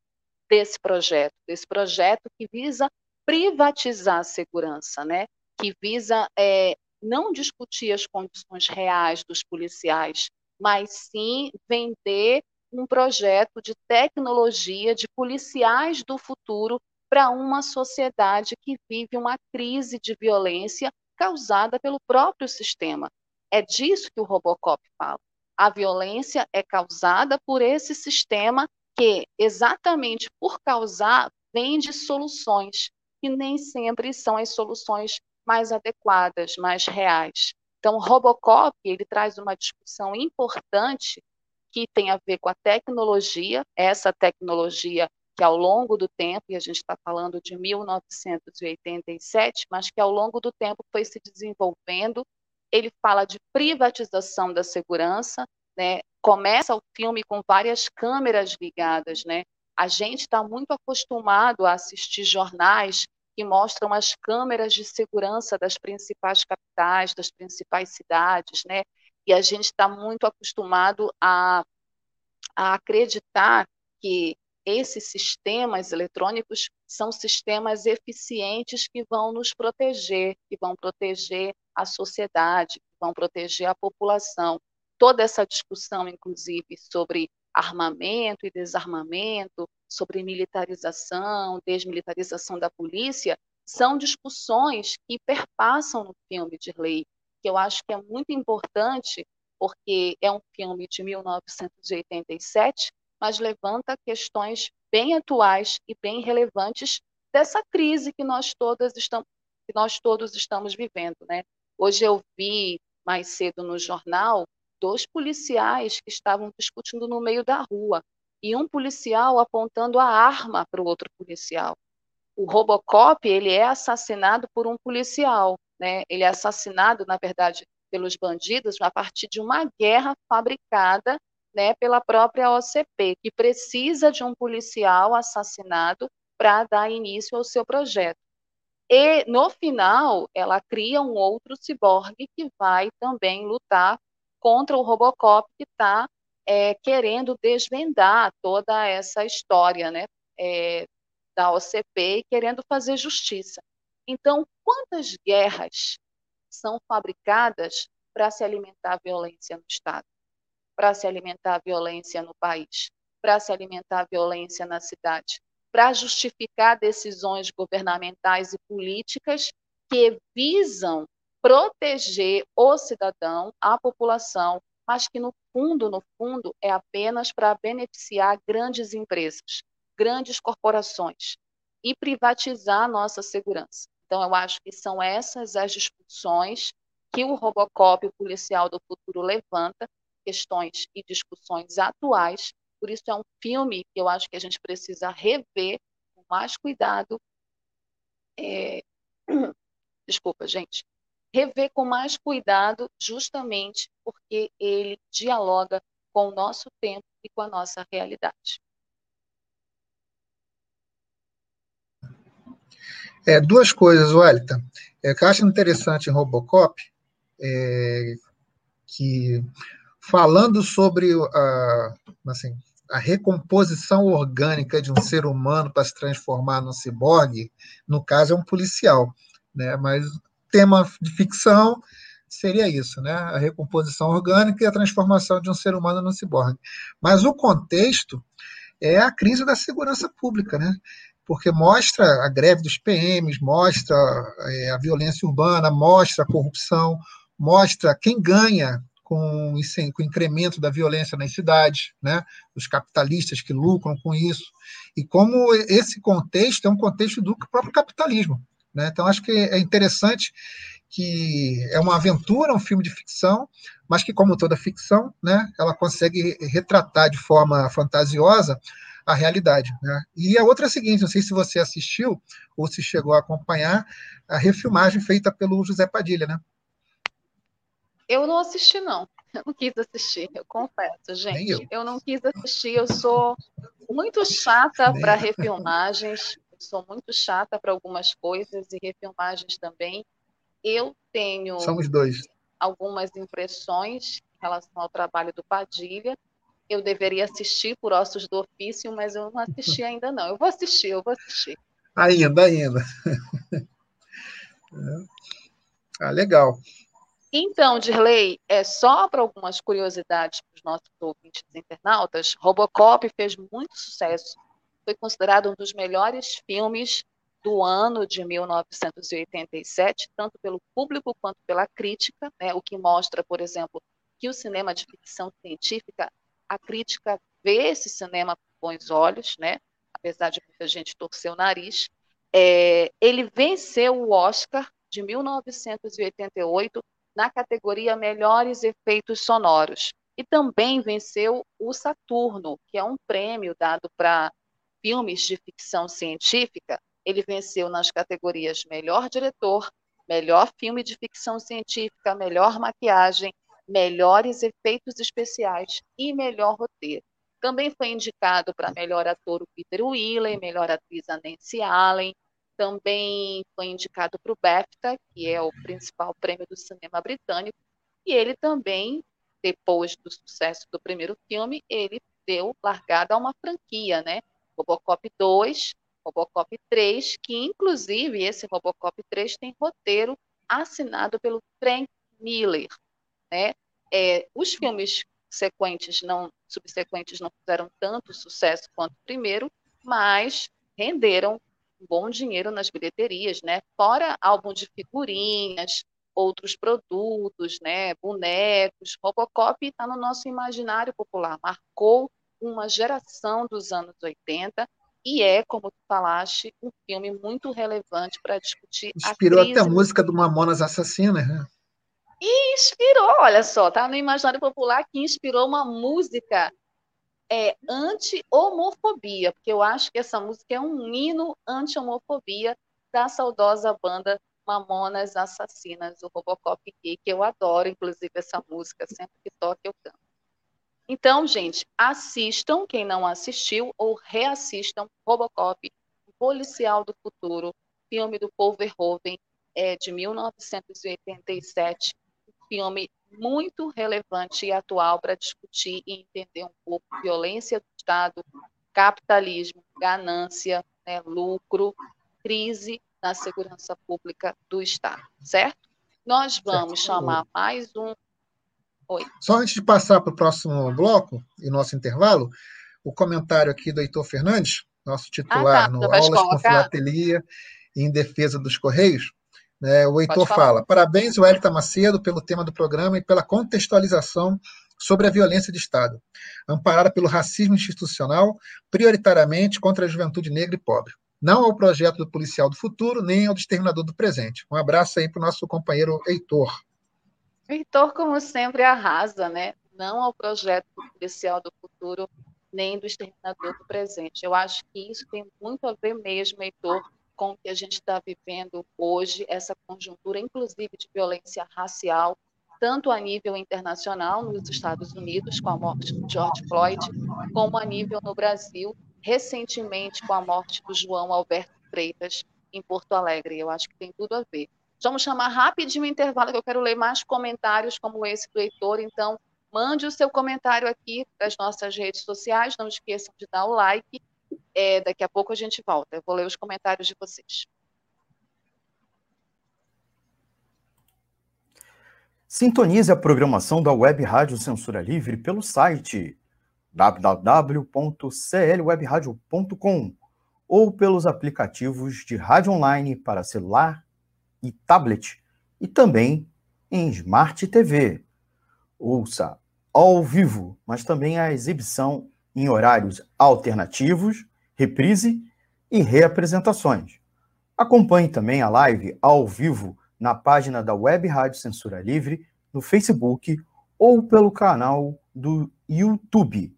desse projeto, desse projeto que visa privatizar a segurança, né? que visa é, não discutir as condições reais dos policiais, mas sim vender um projeto de tecnologia de policiais do futuro para uma sociedade que vive uma crise de violência causada pelo próprio sistema. É disso que o Robocop fala. A violência é causada por esse sistema que, exatamente por causar, vende soluções, que nem sempre são as soluções mais adequadas, mais reais. Então, Robocop ele traz uma discussão importante que tem a ver com a tecnologia, essa tecnologia que ao longo do tempo, e a gente está falando de 1987, mas que ao longo do tempo foi se desenvolvendo. Ele fala de privatização da segurança, né? Começa o filme com várias câmeras ligadas, né? A gente está muito acostumado a assistir jornais que mostram as câmeras de segurança das principais capitais, das principais cidades, né? E a gente está muito acostumado a, a acreditar que esses sistemas eletrônicos são sistemas eficientes que vão nos proteger, que vão proteger a sociedade, que vão proteger a população. Toda essa discussão, inclusive, sobre armamento e desarmamento, sobre militarização, desmilitarização da polícia, são discussões que perpassam no filme de lei, que eu acho que é muito importante, porque é um filme de 1987, mas levanta questões bem atuais e bem relevantes dessa crise que nós todas estamos que nós todos estamos vivendo, né? Hoje eu vi mais cedo no jornal dois policiais que estavam discutindo no meio da rua e um policial apontando a arma para o outro policial. O Robocop ele é assassinado por um policial, né? Ele é assassinado, na verdade, pelos bandidos a partir de uma guerra fabricada, né, pela própria OCP, que precisa de um policial assassinado para dar início ao seu projeto. E no final, ela cria um outro ciborgue que vai também lutar contra o Robocop que está é, querendo desvendar toda essa história né, é, da OCP e querendo fazer justiça. Então, quantas guerras são fabricadas para se alimentar a violência no Estado, para se alimentar a violência no país, para se alimentar a violência na cidade, para justificar decisões governamentais e políticas que visam proteger o cidadão, a população, mas que no fundo, no fundo, é apenas para beneficiar grandes empresas, grandes corporações e privatizar a nossa segurança. Então, eu acho que são essas as discussões que o Robocop, policial do futuro, levanta, questões e discussões atuais. Por isso, é um filme que eu acho que a gente precisa rever com mais cuidado. É... Desculpa, gente rever com mais cuidado, justamente porque ele dialoga com o nosso tempo e com a nossa realidade. É, duas coisas, Wellington. É, que eu acho interessante em Robocop, é, que falando sobre a, assim, a recomposição orgânica de um ser humano para se transformar num ciborgue, no caso é um policial, né? mas tema de ficção seria isso, né? A recomposição orgânica e a transformação de um ser humano no ciborgue. Mas o contexto é a crise da segurança pública, né? porque mostra a greve dos PMs, mostra é, a violência urbana, mostra a corrupção, mostra quem ganha com, o incremento da violência nas cidades, né? os capitalistas que lucram com isso, e como esse contexto é um contexto do próprio capitalismo. Né? Então, acho que é interessante que é uma aventura, um filme de ficção, mas que, como toda ficção, né, ela consegue retratar de forma fantasiosa a realidade. Né? E a outra é a seguinte: não sei se você assistiu ou se chegou a acompanhar a refilmagem feita pelo José Padilha, né? Eu não assisti, não. Eu não quis assistir, eu confesso, gente. Eu. eu. não quis assistir, eu sou muito chata para refilmagens, eu sou muito chata para algumas coisas e refilmagens também. Eu tenho Somos dois. algumas impressões em relação ao trabalho do Padilha. Eu deveria assistir por ossos do ofício, mas eu não assisti ainda não. Eu vou assistir, eu vou assistir. Ainda, ainda. ah, legal. Então, Dirley, é só para algumas curiosidades para os nossos ouvintes internautas, Robocop fez muito sucesso. Foi considerado um dos melhores filmes do ano de 1987, tanto pelo público quanto pela crítica, né? o que mostra, por exemplo, que o cinema de ficção científica, a crítica vê esse cinema com bons olhos, né? apesar de muita gente torcer o nariz. É, ele venceu o Oscar de 1988 na categoria Melhores Efeitos Sonoros. E também venceu o Saturno, que é um prêmio dado para filmes de ficção científica. Ele venceu nas categorias Melhor Diretor, Melhor Filme de Ficção Científica, Melhor Maquiagem, Melhores Efeitos Especiais e Melhor Roteiro. Também foi indicado para melhor ator o Peter Wheeler, melhor atriz a Nancy Allen, também foi indicado para o BAFTA, que é o principal prêmio do cinema britânico, e ele também, depois do sucesso do primeiro filme, ele deu largada a uma franquia, né? Robocop 2, Robocop 3, que inclusive esse Robocop 3 tem roteiro assinado pelo Frank Miller, né? É, os filmes sequentes não subsequentes não fizeram tanto sucesso quanto o primeiro, mas renderam bom dinheiro nas bilheterias, né? Fora álbum de figurinhas, outros produtos, né? Bonecos. Robocop está no nosso imaginário popular, marcou uma geração dos anos 80 e é, como tu falaste, um filme muito relevante para discutir Inspirou a crise... até a música do Mamonas Assassinas, né? E inspirou, olha só, tá no imaginário popular que inspirou uma música é anti-homofobia, porque eu acho que essa música é um hino anti-homofobia da saudosa banda Mamonas Assassinas, o Robocop Gay, que eu adoro, inclusive, essa música, sempre que toca eu canto. Então, gente, assistam, quem não assistiu, ou reassistam Robocop, Policial do Futuro, filme do Paul Verhoeven, é, de 1987, um filme muito relevante e atual para discutir e entender um pouco violência do Estado, capitalismo, ganância, né, lucro, crise na segurança pública do Estado, certo? Nós vamos certo. chamar mais um. Oi. Só antes de passar para o próximo bloco e nosso intervalo, o comentário aqui do Heitor Fernandes, nosso titular ah, tá. no Aulas com Filatelia em Defesa dos Correios. Né? O Heitor fala: parabéns, Wellington Macedo, pelo tema do programa e pela contextualização sobre a violência de Estado, amparada pelo racismo institucional, prioritariamente contra a juventude negra e pobre. Não ao projeto do policial do futuro, nem ao do exterminador do presente. Um abraço aí para o nosso companheiro Heitor. Heitor, como sempre, arrasa, né? Não ao projeto do policial do futuro, nem do exterminador do presente. Eu acho que isso tem muito a ver mesmo, Heitor, com o que a gente está vivendo hoje, essa conjuntura, inclusive de violência racial, tanto a nível internacional, nos Estados Unidos, com a morte de George Floyd, como a nível no Brasil, recentemente com a morte do João Alberto Freitas, em Porto Alegre. Eu acho que tem tudo a ver. Vamos chamar rapidinho o intervalo, que eu quero ler mais comentários como esse do Heitor. Então, mande o seu comentário aqui para as nossas redes sociais. Não esqueçam de dar o like é, daqui a pouco a gente volta. Eu vou ler os comentários de vocês. Sintonize a programação da Web Rádio Censura Livre pelo site www.clwebradio.com ou pelos aplicativos de rádio online para celular e tablet e também em Smart TV. Ouça ao vivo, mas também a exibição em horários alternativos, reprise e reapresentações. Acompanhe também a live ao vivo na página da Web Rádio Censura Livre, no Facebook ou pelo canal do YouTube.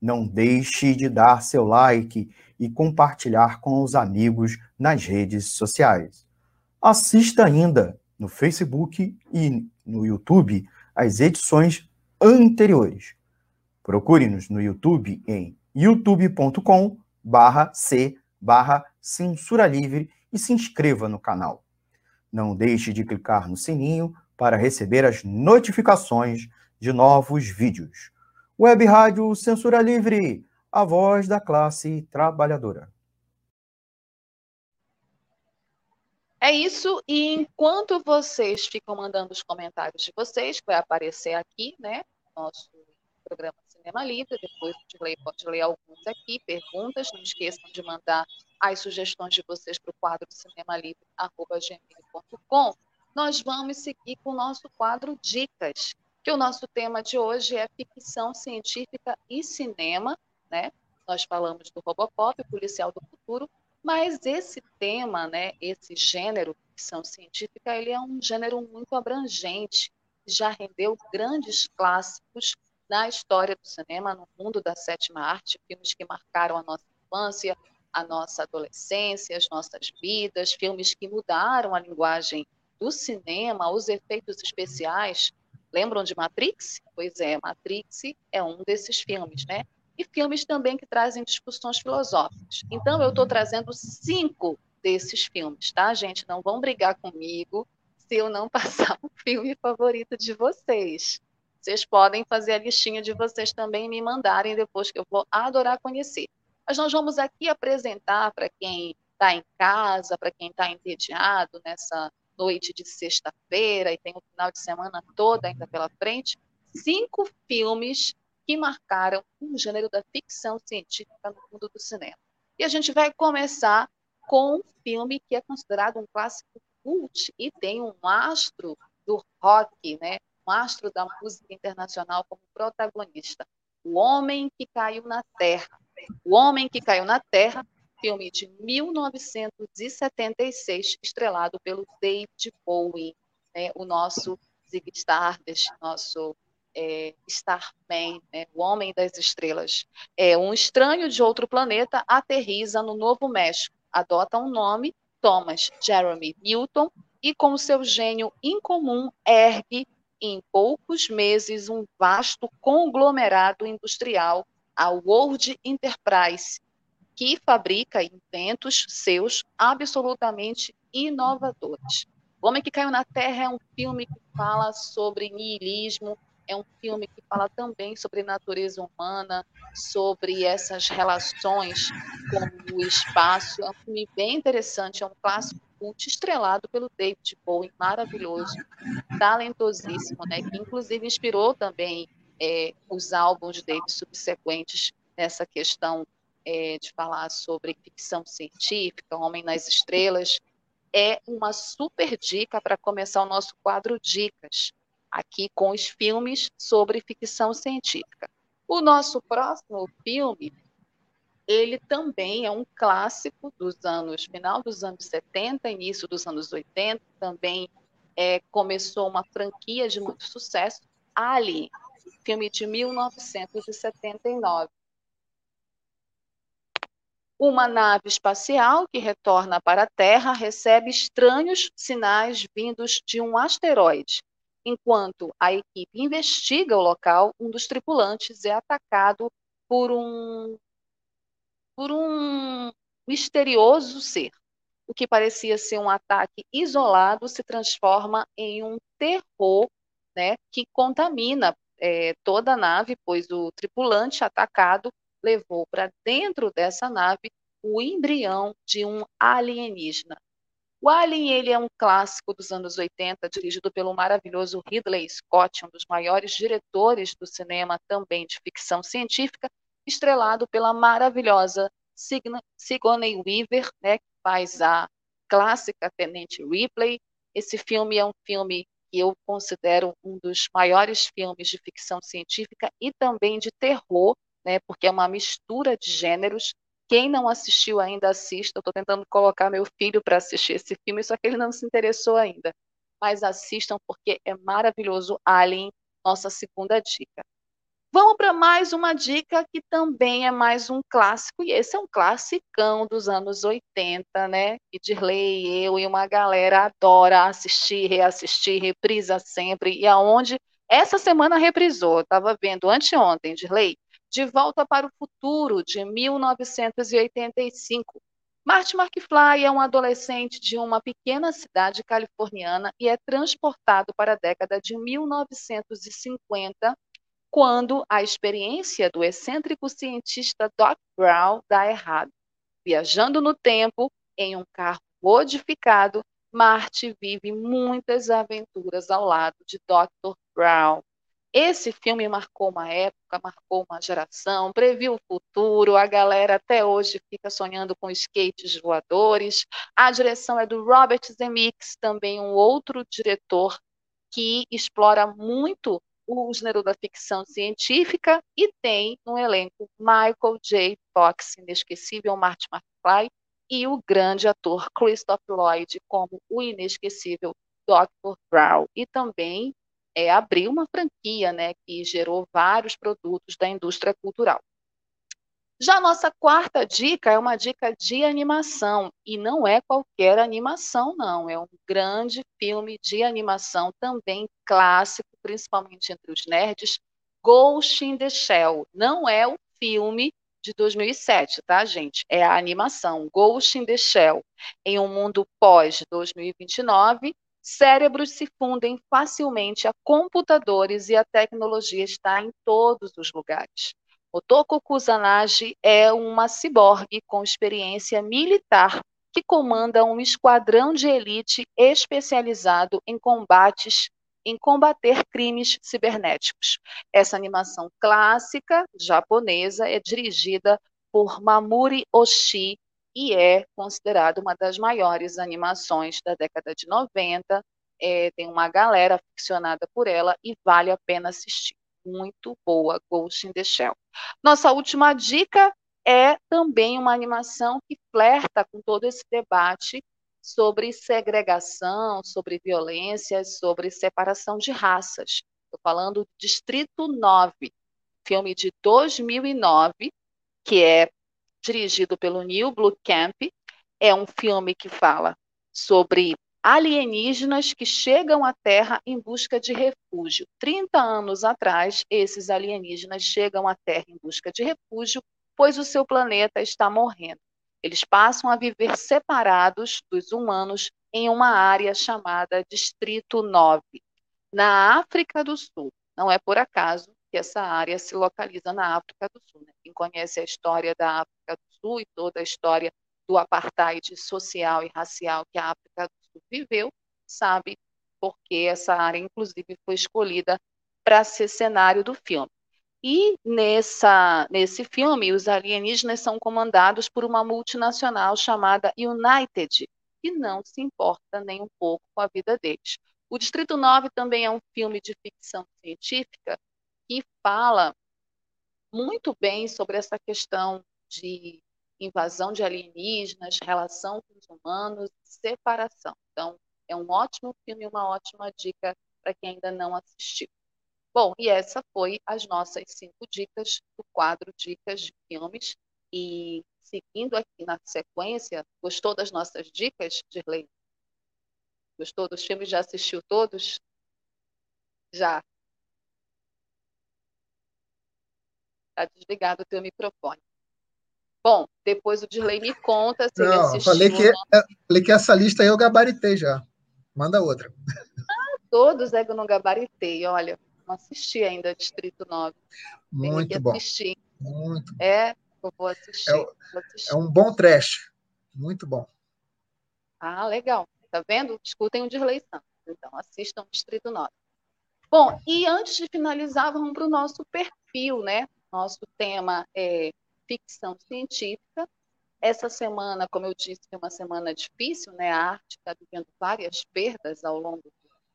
Não deixe de dar seu like e compartilhar com os amigos nas redes sociais. Assista ainda no Facebook e no YouTube as edições anteriores. Procure-nos no YouTube em youtube.com c censura livre e se inscreva no canal. Não deixe de clicar no sininho para receber as notificações de novos vídeos. Web Rádio Censura Livre, a voz da classe trabalhadora. É isso, e enquanto vocês ficam mandando os comentários de vocês, que vai aparecer aqui, né, nosso programa Cinema Livre, depois de ler, pode ler alguns aqui, perguntas, não esqueçam de mandar as sugestões de vocês para o quadro cinemalivre.gmail.com. Nós vamos seguir com o nosso quadro Dicas, que o nosso tema de hoje é ficção científica e cinema, né? Nós falamos do Robocop, o policial do futuro, mas esse tema, né, esse gênero ficção científica, ele é um gênero muito abrangente, já rendeu grandes clássicos na história do cinema, no mundo da sétima arte, filmes que marcaram a nossa infância, a nossa adolescência, as nossas vidas, filmes que mudaram a linguagem do cinema, os efeitos especiais Lembram de Matrix? Pois é, Matrix é um desses filmes, né? E filmes também que trazem discussões filosóficas. Então, eu estou trazendo cinco desses filmes, tá, gente? Não vão brigar comigo se eu não passar o filme favorito de vocês. Vocês podem fazer a listinha de vocês também e me mandarem depois, que eu vou adorar conhecer. Mas nós vamos aqui apresentar para quem está em casa, para quem está entediado nessa noite de sexta-feira e tem o final de semana todo ainda pela frente, cinco filmes que marcaram o um gênero da ficção científica no mundo do cinema. E a gente vai começar com um filme que é considerado um clássico cult e tem um astro do rock, né? Um astro da música internacional como protagonista. O Homem que Caiu na Terra. O Homem que Caiu na Terra filme de 1976, estrelado pelo David Bowie, né, o nosso Zig Stardust, nosso é, Starman, né, o Homem das Estrelas. É, um estranho de outro planeta aterriza no Novo México, adota um nome, Thomas Jeremy Newton, e com seu gênio incomum ergue em poucos meses um vasto conglomerado industrial, a World Enterprise, que fabrica inventos seus absolutamente inovadores. O Homem que Caiu na Terra é um filme que fala sobre niilismo, é um filme que fala também sobre natureza humana, sobre essas relações com o espaço. É um filme bem interessante, é um clássico cult estrelado pelo David Bowie, maravilhoso, talentosíssimo, né? que inclusive inspirou também é, os álbuns dele subsequentes nessa questão é, de falar sobre ficção científica, Homem nas Estrelas, é uma super dica para começar o nosso quadro Dicas, aqui com os filmes sobre ficção científica. O nosso próximo filme, ele também é um clássico dos anos, final dos anos 70, início dos anos 80, também é, começou uma franquia de muito sucesso, Ali, filme de 1979 uma nave espacial que retorna para a Terra recebe estranhos sinais vindos de um asteroide. Enquanto a equipe investiga o local, um dos tripulantes é atacado por um por um misterioso ser. O que parecia ser um ataque isolado se transforma em um terror né, que contamina é, toda a nave, pois o tripulante atacado levou para dentro dessa nave o embrião de um alienígena. O Alien ele é um clássico dos anos 80, dirigido pelo maravilhoso Ridley Scott, um dos maiores diretores do cinema também de ficção científica, estrelado pela maravilhosa Sigourney Weaver, né, que faz a clássica Tenente Ripley. Esse filme é um filme que eu considero um dos maiores filmes de ficção científica e também de terror, né, porque é uma mistura de gêneros. Quem não assistiu ainda, assista. Estou tentando colocar meu filho para assistir esse filme, só que ele não se interessou ainda. Mas assistam, porque é maravilhoso. Alien, nossa segunda dica. Vamos para mais uma dica que também é mais um clássico, e esse é um classicão dos anos 80, né? E Dirley, eu e uma galera adora assistir, reassistir, reprisa sempre, e aonde essa semana reprisou, estava vendo anteontem, Dirley, De Volta para o Futuro, de 1985. Marty McFly é um adolescente de uma pequena cidade californiana e é transportado para a década de 1950 quando a experiência do excêntrico cientista Doc Brown dá errado. Viajando no tempo, em um carro modificado, Marty vive muitas aventuras ao lado de Dr. Brown. Esse filme marcou uma época, marcou uma geração, previu o futuro, a galera até hoje fica sonhando com skates voadores. A direção é do Robert Zemeckis, também um outro diretor que explora muito o gênero da ficção científica e tem no elenco Michael J. Fox, inesquecível Marty McFly, e o grande ator Christopher Lloyd como o inesquecível Dr. Brown. E também é, abriu uma franquia né, que gerou vários produtos da indústria cultural. Já a nossa quarta dica é uma dica de animação, e não é qualquer animação, não. É um grande filme de animação, também clássico, principalmente entre os nerds, Ghost in the Shell. Não é o filme de 2007, tá, gente? É a animação Ghost in the Shell. Em um mundo pós-2029, cérebros se fundem facilmente a computadores e a tecnologia está em todos os lugares. Otoko Kusanagi é uma ciborgue com experiência militar que comanda um esquadrão de elite especializado em combates em combater crimes cibernéticos. Essa animação clássica japonesa é dirigida por Mamuri Oshii e é considerada uma das maiores animações da década de 90. É, tem uma galera aficionada por ela e vale a pena assistir muito boa, Ghost in the Shell. Nossa última dica é também uma animação que flerta com todo esse debate sobre segregação, sobre violência, sobre separação de raças. Estou falando do Distrito 9, filme de 2009, que é dirigido pelo Neil Blomkamp. É um filme que fala sobre alienígenas que chegam à Terra em busca de refúgio. 30 anos atrás, esses alienígenas chegam à Terra em busca de refúgio, pois o seu planeta está morrendo. Eles passam a viver separados dos humanos em uma área chamada Distrito 9, na África do Sul. Não é por acaso que essa área se localiza na África do Sul. Né? Quem conhece a história da África do Sul e toda a história do apartheid social e racial que a África do viveu, sabe porque essa área, inclusive, foi escolhida para ser cenário do filme. E nessa, nesse filme, os alienígenas são comandados por uma multinacional chamada United, que não se importa nem um pouco com a vida deles. O Distrito 9 também é um filme de ficção científica que fala muito bem sobre essa questão de invasão de alienígenas, relação com os humanos, separação. Então, é um ótimo filme, uma ótima dica para quem ainda não assistiu. Bom, e essa foi as nossas cinco dicas do quadro Dicas de Filmes. E seguindo aqui na sequência, gostou das nossas dicas, Dirley? Gostou dos filmes? Já assistiu todos? Já. Está desligado o teu microfone. Bom, depois o Dirley me conta se não, ele assistiu. Falei que, falei que essa lista aí eu gabaritei já. Manda outra. Ah, todos é que eu não gabaritei, olha. Não assisti ainda Distrito 9. Muito bom. Assistir. Muito É, eu vou assistir. É, vou assistir. é um bom trash. Muito bom. Ah, legal. Tá vendo? Escutem o Dirley Santos. Então, assistam Distrito 9. Bom, e antes de finalizar, vamos para o nosso perfil, né? Nosso tema é ficção científica Essa semana, como eu disse, é uma semana difícil, né? A arte está vivendo várias perdas ao longo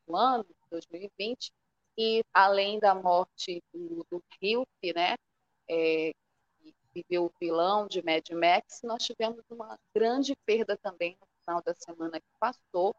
do ano, 2020, e além da morte do, do Hilfe, né? É, viveu o vilão de Mad Max, nós tivemos uma grande perda também no final da semana que passou,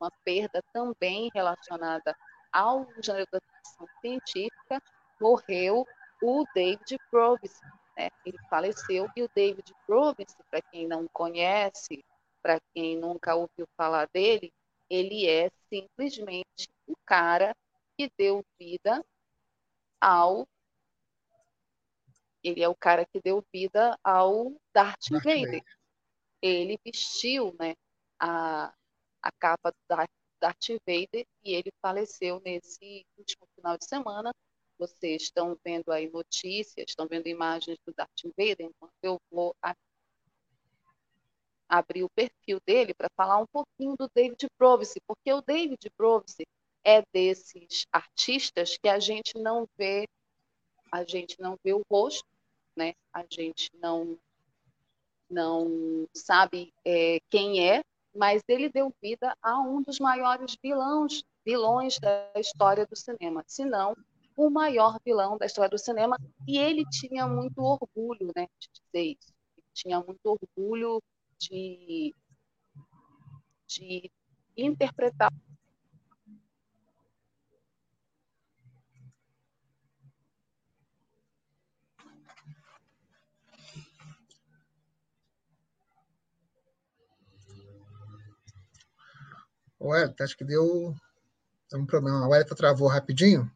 uma perda também relacionada ao gênero da ficção científica, morreu o David Provis, né? ele faleceu, e o David Provis, para quem não conhece, para quem nunca ouviu falar dele, ele é simplesmente o cara que deu vida ao ele é o cara que deu vida ao Darth, Vader. Ele vestiu né, a, a capa do Darth Vader e ele faleceu nesse último final de semana. Vocês estão vendo aí notícias, estão vendo imagens do Darth Vader, enquanto eu vou abrir o perfil dele para falar um pouquinho do David Provis, porque o David Provis é desses artistas que a gente não vê, a gente não vê o rosto, né? A gente não não sabe é, quem é, mas ele deu vida a um dos maiores vilões, vilões da história do cinema, se não o maior vilão da história do cinema, e ele tinha muito orgulho, né, de dizer isso. Ele tinha muito orgulho de, de interpretar Ué, acho que deu um problema. A Wellington travou rapidinho.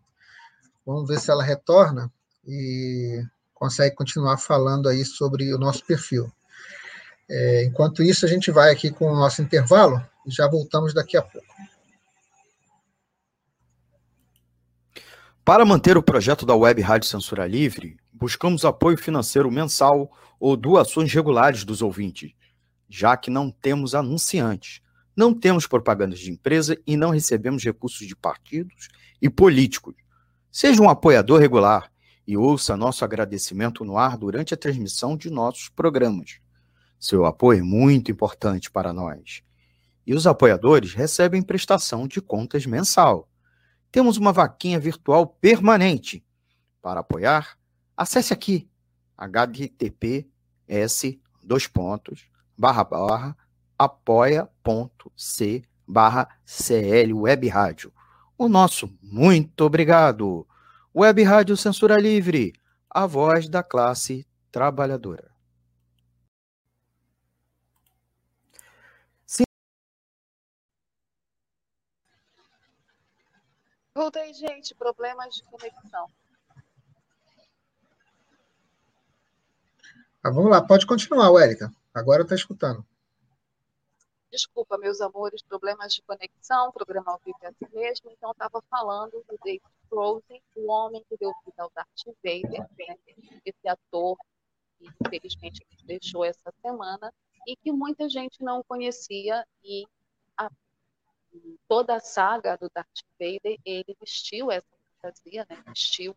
Vamos ver se ela retorna e consegue continuar falando aí sobre o nosso perfil. É, enquanto isso, a gente vai aqui com o nosso intervalo e já voltamos daqui a pouco. Para manter o projeto da Web Rádio Censura Livre, buscamos apoio financeiro mensal ou doações regulares dos ouvintes, já que não temos anunciantes. Não temos propagandas de empresa e não recebemos recursos de partidos e políticos. Seja um apoiador regular e ouça nosso agradecimento no ar durante a transmissão de nossos programas. Seu apoio é muito importante para nós. E os apoiadores recebem prestação de contas mensal. Temos uma vaquinha virtual permanente. Para apoiar, acesse aqui https dois pontos, barra, barra, apoia.c barra CL Web Rádio. O nosso muito obrigado. Web Rádio Censura Livre, a voz da classe trabalhadora. Sim. Voltei, gente. Problemas de conexão. Ah, vamos lá, pode continuar, Wérica. Agora está escutando. Desculpa, meus amores, problemas de conexão, programa ao vivo é assim mesmo. Então, estava falando do David Frozen, o homem que deu vida ao Darth Vader, né? esse ator que infelizmente deixou essa semana e que muita gente não conhecia e a, toda a saga do Darth Vader, ele vestiu essa fantasia, né? vestiu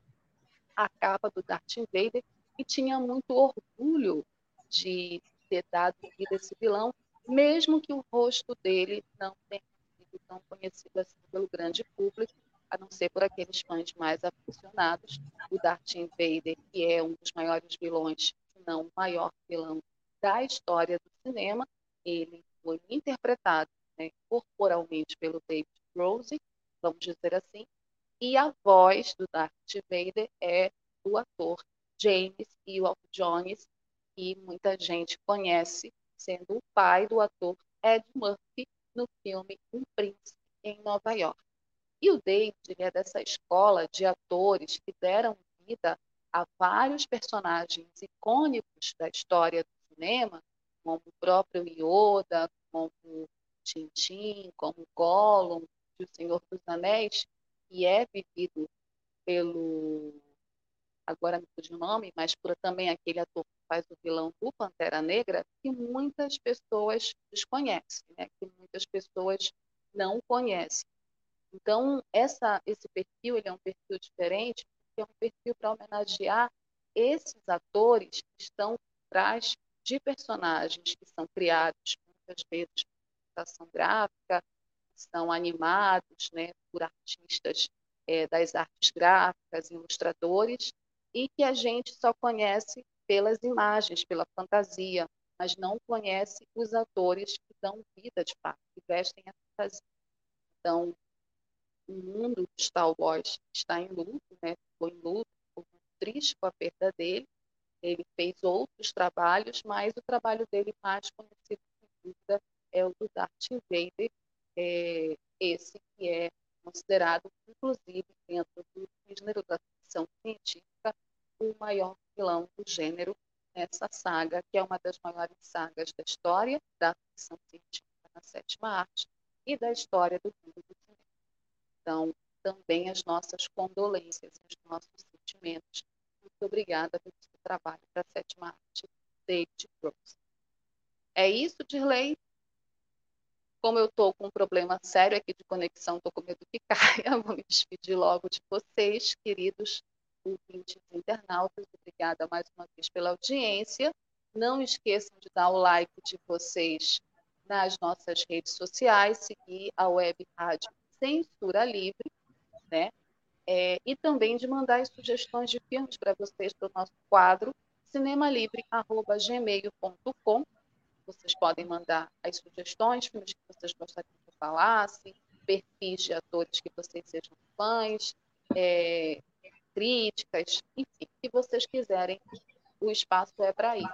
a capa do Darth Vader e tinha muito orgulho de ter dado vida a esse vilão mesmo que o rosto dele não tenha sido tão conhecido assim pelo grande público, a não ser por aqueles fãs mais aficionados. O Darth Vader, que é um dos maiores vilões, se não o maior vilão da história do cinema, ele foi interpretado né, corporalmente pelo David Rose, vamos dizer assim, e a voz do Darth Vader é do ator James Earl Jones, que muita gente conhece sendo o pai do ator Ed Murphy no filme Um Príncipe em Nova York. E o David é dessa escola de atores que deram vida a vários personagens icônicos da história do cinema, como o próprio Yoda, como Tintin, como Gollum, de O Senhor dos Anéis, e é vivido pelo agora me fugiu o nome, mas por também aquele ator que faz o vilão do Pantera Negra, que muitas pessoas desconhecem, né? que muitas pessoas não conhecem. Então, essa, esse perfil ele é um perfil diferente, porque é um perfil para homenagear esses atores que estão por trás de personagens que são criados muitas vezes por computação gráfica, são animados né, por artistas é, das artes gráficas, ilustradores, e que a gente só conhece pelas imagens, pela fantasia, mas não conhece os atores que dão vida de fato, que vestem a fantasia. Então, o mundo de Star Wars está em luto, né? ficou em luto, ficou triste com a perda dele. Ele fez outros trabalhos, mas o trabalho dele mais conhecido, dúvida, é o do Darth Vader, é, esse que é considerado, inclusive, dentro do gênero da ficção científica, o maior vilão do gênero nessa saga, que é uma das maiores sagas da história da ficção científica na sétima arte e da história do mundo do cinema. Então, também as nossas condolências, os nossos sentimentos. Muito obrigada pelo seu trabalho para a sétima arte, David Gross. É isso, Dirley? Como eu estou com um problema sério aqui de conexão, estou com medo que caia, vou me despedir logo de vocês, queridos ouvintes internautas. Obrigada mais uma vez pela audiência. Não esqueçam de dar o like de vocês nas nossas redes sociais, seguir a Web Rádio Censura Livre, né? É, e também de mandar sugestões de filmes para vocês para o nosso quadro cinemalivre.gmail.com vocês podem mandar as sugestões, filmes que vocês gostariam que eu falasse, perfis de atores que vocês sejam fãs, é, críticas, enfim, que vocês quiserem, o espaço é para ir.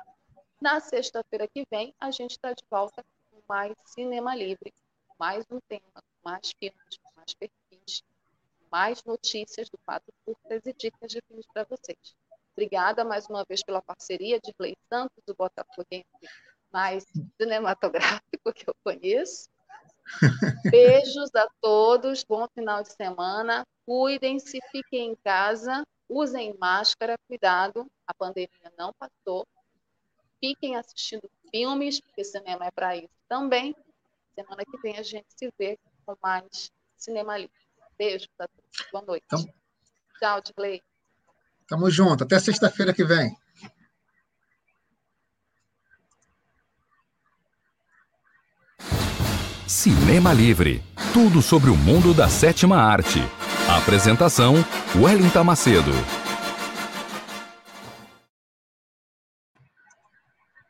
Na sexta-feira que vem, a gente está de volta com mais Cinema Livre, mais um tema, mais filmes, mais perfis, mais notícias do Quatro Curtas e dicas de filmes para vocês. Obrigada mais uma vez pela parceria de Lei Santos, do Botafoguense mais cinematográfico que eu conheço. Beijos a todos, bom final de semana. Cuidem-se, fiquem em casa, usem máscara, cuidado, a pandemia não passou. Fiquem assistindo filmes, porque cinema é para isso também. Semana que vem a gente se vê com mais Cinema Livre. Beijos a todos, boa noite. Então, Tchau, Dilei. Tamo junto, até sexta-feira que vem. Cinema Livre tudo sobre o mundo da sétima arte. Apresentação: Wellington Macedo.